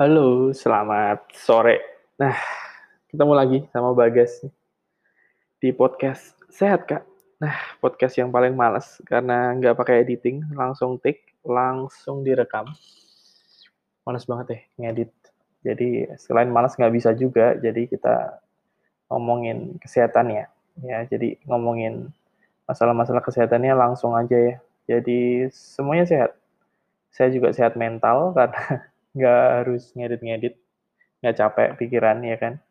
Halo, selamat sore. Nah, ketemu lagi sama Bagas di podcast Sehat Kak. Nah, podcast yang paling males karena nggak pakai editing, langsung take, langsung direkam. Males banget deh ngedit. Jadi selain males nggak bisa juga, jadi kita ngomongin kesehatan ya. Ya, jadi ngomongin masalah-masalah kesehatannya langsung aja ya. Jadi semuanya sehat. Saya juga sehat mental karena nggak harus ngedit-ngedit, nggak capek pikiran ya kan.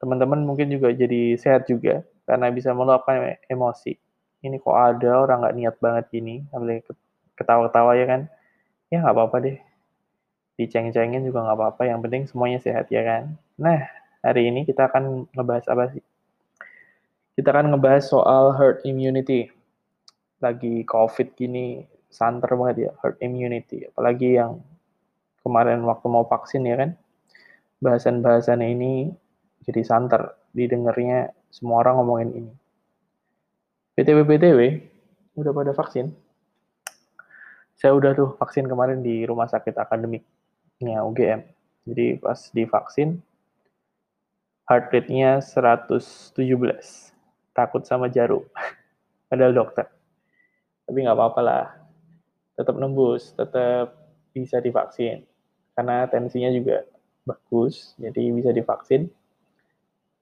Teman-teman mungkin juga jadi sehat juga karena bisa meluapkan emosi. Ini kok ada orang nggak niat banget gini, sambil ketawa-ketawa ya kan. Ya nggak apa-apa deh. Diceng-cengin juga nggak apa-apa, yang penting semuanya sehat ya kan. Nah, hari ini kita akan ngebahas apa sih? Kita akan ngebahas soal herd immunity. Lagi COVID gini, santer banget ya, herd immunity. Apalagi yang kemarin waktu mau vaksin ya kan, bahasan-bahasannya ini jadi santer, didengarnya semua orang ngomongin ini. BTW-BTW, udah pada vaksin? Saya udah tuh vaksin kemarin di rumah sakit akademiknya UGM. Jadi pas divaksin, heart rate-nya 117. Takut sama jarum. Padahal dokter. Tapi nggak apa-apa lah. Tetap nembus, tetap bisa divaksin karena tensinya juga bagus, jadi bisa divaksin.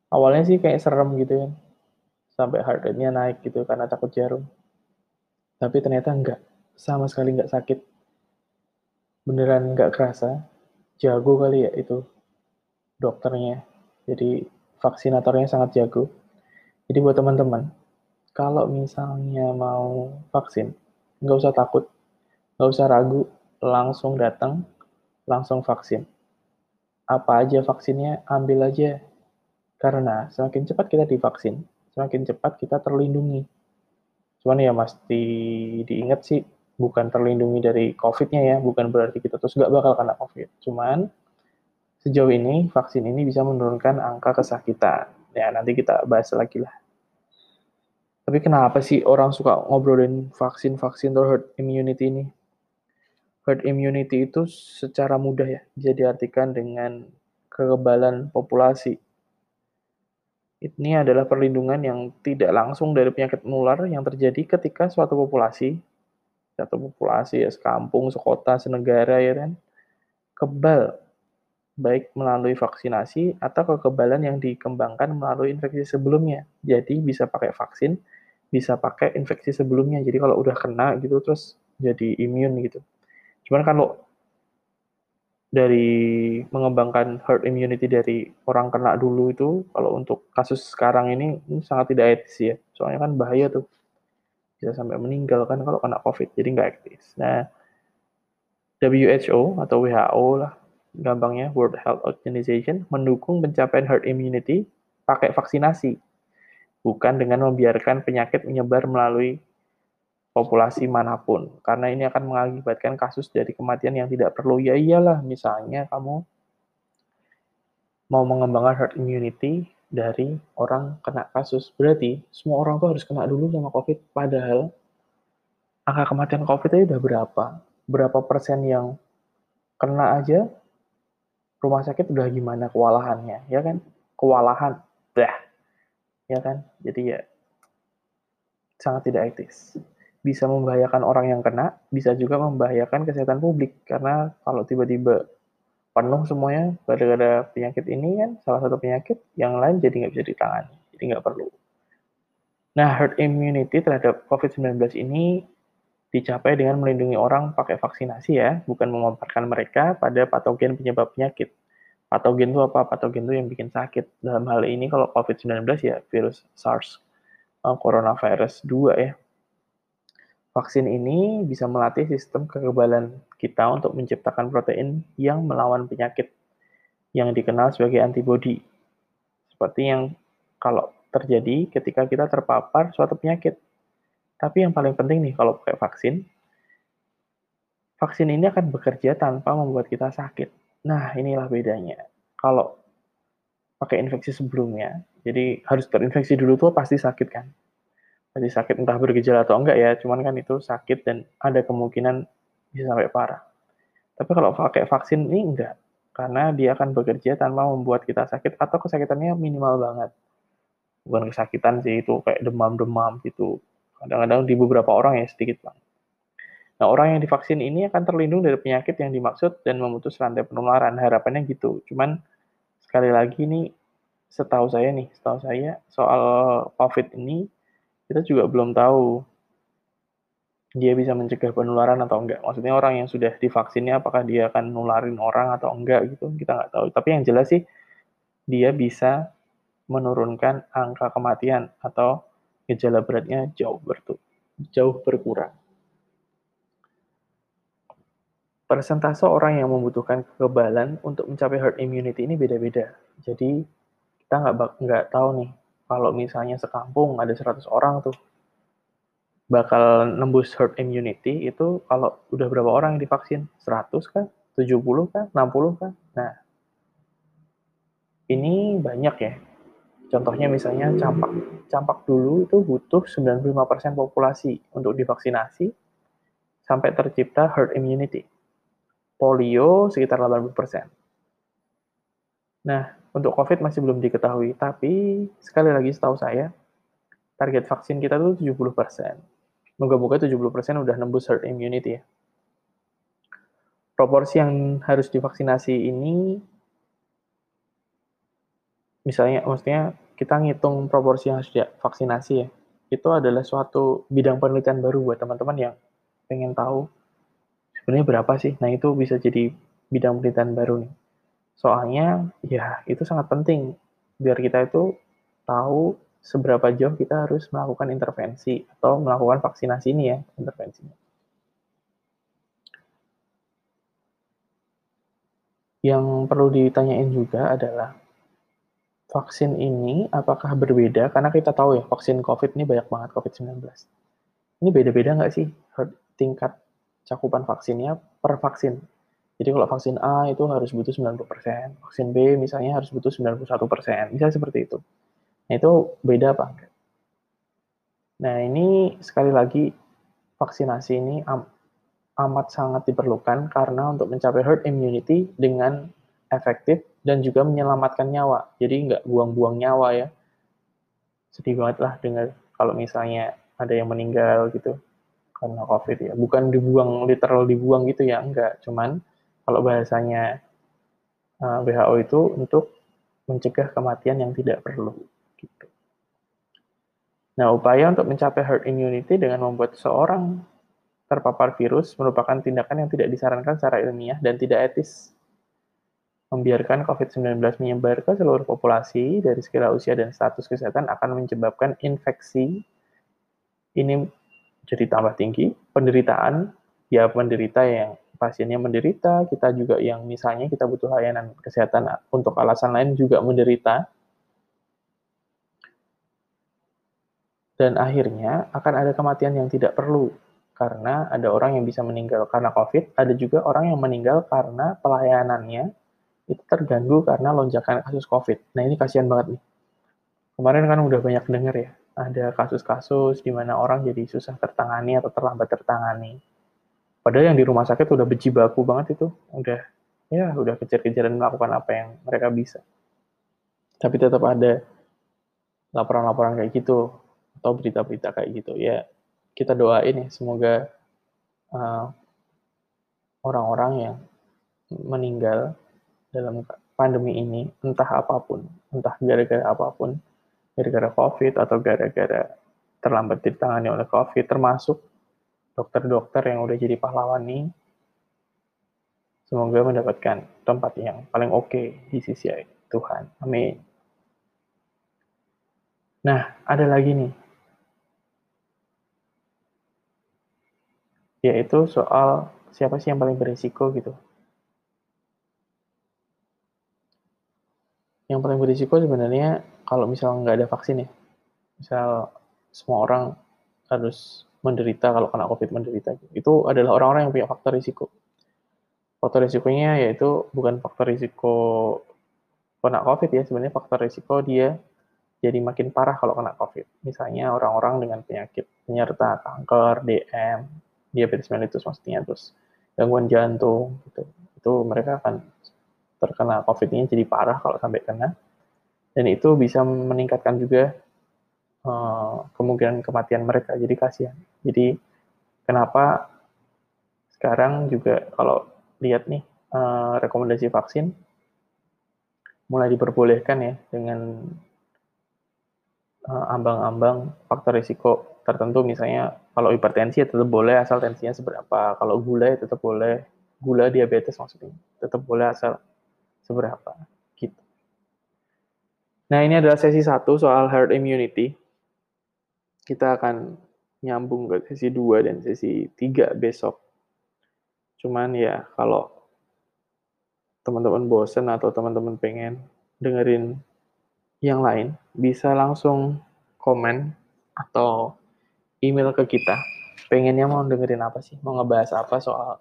Awalnya sih kayak serem gitu kan, sampai heart rate-nya naik gitu karena takut jarum. Tapi ternyata enggak, sama sekali enggak sakit. Beneran enggak kerasa, jago kali ya itu dokternya. Jadi vaksinatornya sangat jago. Jadi buat teman-teman, kalau misalnya mau vaksin, nggak usah takut, nggak usah ragu, langsung datang langsung vaksin. Apa aja vaksinnya, ambil aja. Karena semakin cepat kita divaksin, semakin cepat kita terlindungi. Cuman ya mesti diingat sih, bukan terlindungi dari COVID-nya ya, bukan berarti kita terus nggak bakal kena COVID. Cuman sejauh ini vaksin ini bisa menurunkan angka kesakitan. Ya nanti kita bahas lagi lah. Tapi kenapa sih orang suka ngobrolin vaksin-vaksin herd immunity ini? Herd immunity itu secara mudah ya bisa diartikan dengan kekebalan populasi. Ini adalah perlindungan yang tidak langsung dari penyakit menular yang terjadi ketika suatu populasi, suatu populasi ya sekampung, sekota, senegara ya kan, kebal baik melalui vaksinasi atau kekebalan yang dikembangkan melalui infeksi sebelumnya. Jadi bisa pakai vaksin, bisa pakai infeksi sebelumnya. Jadi kalau udah kena gitu terus jadi imun gitu. Cuman kalau dari mengembangkan herd immunity dari orang kena dulu itu, kalau untuk kasus sekarang ini, ini sangat tidak etis ya. Soalnya kan bahaya tuh. Bisa sampai meninggal kan kalau kena COVID, jadi nggak etis. Nah, WHO atau WHO lah, gampangnya World Health Organization, mendukung pencapaian herd immunity pakai vaksinasi. Bukan dengan membiarkan penyakit menyebar melalui populasi mana pun. Karena ini akan mengakibatkan kasus dari kematian yang tidak perlu. Ya iyalah misalnya kamu mau mengembangkan herd immunity dari orang kena kasus. Berarti semua orang tuh harus kena dulu sama covid. Padahal angka kematian covid itu udah berapa? Berapa persen yang kena aja rumah sakit udah gimana kewalahannya? Ya kan? Kewalahan. Dah. Ya kan? Jadi ya sangat tidak etis bisa membahayakan orang yang kena, bisa juga membahayakan kesehatan publik. Karena kalau tiba-tiba penuh semuanya gara-gara penyakit ini kan, salah satu penyakit, yang lain jadi nggak bisa ditangani. Jadi nggak perlu. Nah, herd immunity terhadap COVID-19 ini dicapai dengan melindungi orang pakai vaksinasi ya, bukan memaparkan mereka pada patogen penyebab penyakit. Patogen itu apa? Patogen itu yang bikin sakit. Dalam hal ini kalau COVID-19 ya virus SARS, uh, coronavirus 2 ya, Vaksin ini bisa melatih sistem kekebalan kita untuk menciptakan protein yang melawan penyakit yang dikenal sebagai antibodi. Seperti yang kalau terjadi ketika kita terpapar suatu penyakit. Tapi yang paling penting nih kalau pakai vaksin, vaksin ini akan bekerja tanpa membuat kita sakit. Nah, inilah bedanya. Kalau pakai infeksi sebelumnya, jadi harus terinfeksi dulu tuh pasti sakit kan masih sakit entah bergejala atau enggak ya, cuman kan itu sakit dan ada kemungkinan bisa sampai parah. Tapi kalau pakai vaksin ini enggak, karena dia akan bekerja tanpa membuat kita sakit atau kesakitannya minimal banget. Bukan kesakitan sih itu kayak demam-demam gitu. Kadang-kadang di beberapa orang ya sedikit banget. Nah, orang yang divaksin ini akan terlindung dari penyakit yang dimaksud dan memutus rantai penularan. Harapannya gitu. Cuman sekali lagi nih setahu saya nih, setahu saya soal COVID ini kita juga belum tahu dia bisa mencegah penularan atau enggak. Maksudnya orang yang sudah divaksinnya apakah dia akan nularin orang atau enggak gitu, kita nggak tahu. Tapi yang jelas sih dia bisa menurunkan angka kematian atau gejala beratnya jauh bertu jauh berkurang. Persentase orang yang membutuhkan kekebalan untuk mencapai herd immunity ini beda-beda. Jadi kita nggak nggak tahu nih kalau misalnya sekampung ada 100 orang tuh bakal nembus herd immunity itu kalau udah berapa orang yang divaksin? 100 kan? 70 kan? 60 kan? Nah, ini banyak ya. Contohnya misalnya campak. Campak dulu itu butuh 95% populasi untuk divaksinasi sampai tercipta herd immunity. Polio sekitar 80%. Nah, untuk COVID masih belum diketahui, tapi sekali lagi setahu saya, target vaksin kita tuh 70%. Moga-moga 70% udah nembus herd immunity ya. Proporsi yang harus divaksinasi ini, misalnya, maksudnya kita ngitung proporsi yang harus divaksinasi ya, itu adalah suatu bidang penelitian baru buat teman-teman yang pengen tahu sebenarnya berapa sih. Nah itu bisa jadi bidang penelitian baru nih. Soalnya ya itu sangat penting biar kita itu tahu seberapa jauh kita harus melakukan intervensi atau melakukan vaksinasi ini ya, intervensinya. Yang perlu ditanyain juga adalah vaksin ini apakah berbeda karena kita tahu ya vaksin COVID ini banyak banget COVID-19. Ini beda-beda nggak sih tingkat cakupan vaksinnya per vaksin? Jadi kalau vaksin A itu harus butuh 90%, vaksin B misalnya harus butuh 91%, bisa seperti itu. Nah, itu beda apa? Nah, ini sekali lagi vaksinasi ini am amat sangat diperlukan karena untuk mencapai herd immunity dengan efektif dan juga menyelamatkan nyawa. Jadi nggak buang-buang nyawa ya. Sedih banget lah dengar kalau misalnya ada yang meninggal gitu karena COVID ya. Bukan dibuang, literal dibuang gitu ya, enggak. Cuman kalau bahasanya eh, WHO itu untuk mencegah kematian yang tidak perlu. Gitu. Nah, upaya untuk mencapai herd immunity dengan membuat seorang terpapar virus merupakan tindakan yang tidak disarankan secara ilmiah dan tidak etis. Membiarkan COVID-19 menyebar ke seluruh populasi dari segala usia dan status kesehatan akan menyebabkan infeksi ini jadi tambah tinggi, penderitaan, ya penderita yang pasiennya menderita, kita juga yang misalnya kita butuh layanan kesehatan untuk alasan lain juga menderita, Dan akhirnya akan ada kematian yang tidak perlu, karena ada orang yang bisa meninggal karena COVID, ada juga orang yang meninggal karena pelayanannya itu terganggu karena lonjakan kasus COVID. Nah ini kasihan banget nih. Kemarin kan udah banyak dengar ya, ada kasus-kasus di mana orang jadi susah tertangani atau terlambat tertangani. Padahal yang di rumah sakit udah bejibaku banget itu, udah ya udah kejar-kejaran melakukan apa yang mereka bisa. Tapi tetap ada laporan-laporan kayak gitu atau berita-berita kayak gitu ya kita doain ya semoga uh, orang-orang yang meninggal dalam pandemi ini entah apa pun entah gara-gara apa pun gara-gara covid atau gara-gara terlambat ditangani oleh covid termasuk dokter-dokter yang udah jadi pahlawan nih semoga mendapatkan tempat yang paling oke okay di sisi Tuhan amin nah ada lagi nih yaitu soal siapa sih yang paling berisiko gitu. Yang paling berisiko sebenarnya kalau misal nggak ada vaksin ya, misal semua orang harus menderita kalau kena COVID menderita, itu adalah orang-orang yang punya faktor risiko. Faktor risikonya yaitu bukan faktor risiko kena COVID ya, sebenarnya faktor risiko dia jadi makin parah kalau kena COVID. Misalnya orang-orang dengan penyakit penyerta kanker, DM, diabetes mellitus maksudnya terus gangguan jantung gitu itu mereka akan terkena COVID ini jadi parah kalau sampai kena. Dan itu bisa meningkatkan juga uh, kemungkinan kematian mereka. Jadi kasihan. Jadi kenapa sekarang juga kalau lihat nih uh, rekomendasi vaksin mulai diperbolehkan ya dengan ambang-ambang faktor risiko tertentu misalnya kalau hipertensi ya tetap boleh asal tensinya seberapa kalau gula ya tetap boleh gula diabetes maksudnya tetap boleh asal seberapa gitu. Nah ini adalah sesi satu soal herd immunity. Kita akan nyambung ke sesi 2 dan sesi 3 besok. Cuman ya kalau teman-teman bosen atau teman-teman pengen dengerin yang lain, bisa langsung komen atau email ke kita. Pengennya mau dengerin apa sih? Mau ngebahas apa soal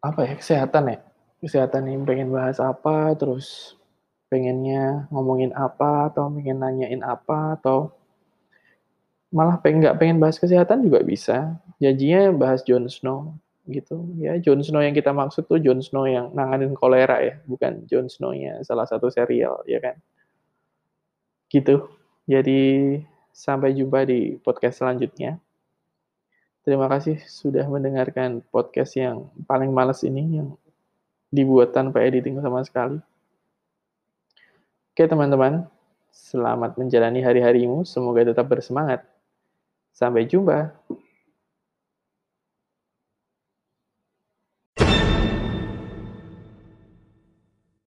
apa ya kesehatan ya? kesehatan ini pengen bahas apa, terus pengennya ngomongin apa, atau pengen nanyain apa, atau malah pengen nggak pengen bahas kesehatan juga bisa. Janjinya bahas Jon Snow gitu ya. Jon Snow yang kita maksud tuh Jon Snow yang nanganin kolera ya, bukan Jon Snow-nya salah satu serial ya kan. Gitu. Jadi sampai jumpa di podcast selanjutnya. Terima kasih sudah mendengarkan podcast yang paling males ini, yang dibuat tanpa editing sama sekali. Oke teman-teman, selamat menjalani hari-harimu, semoga tetap bersemangat. Sampai jumpa.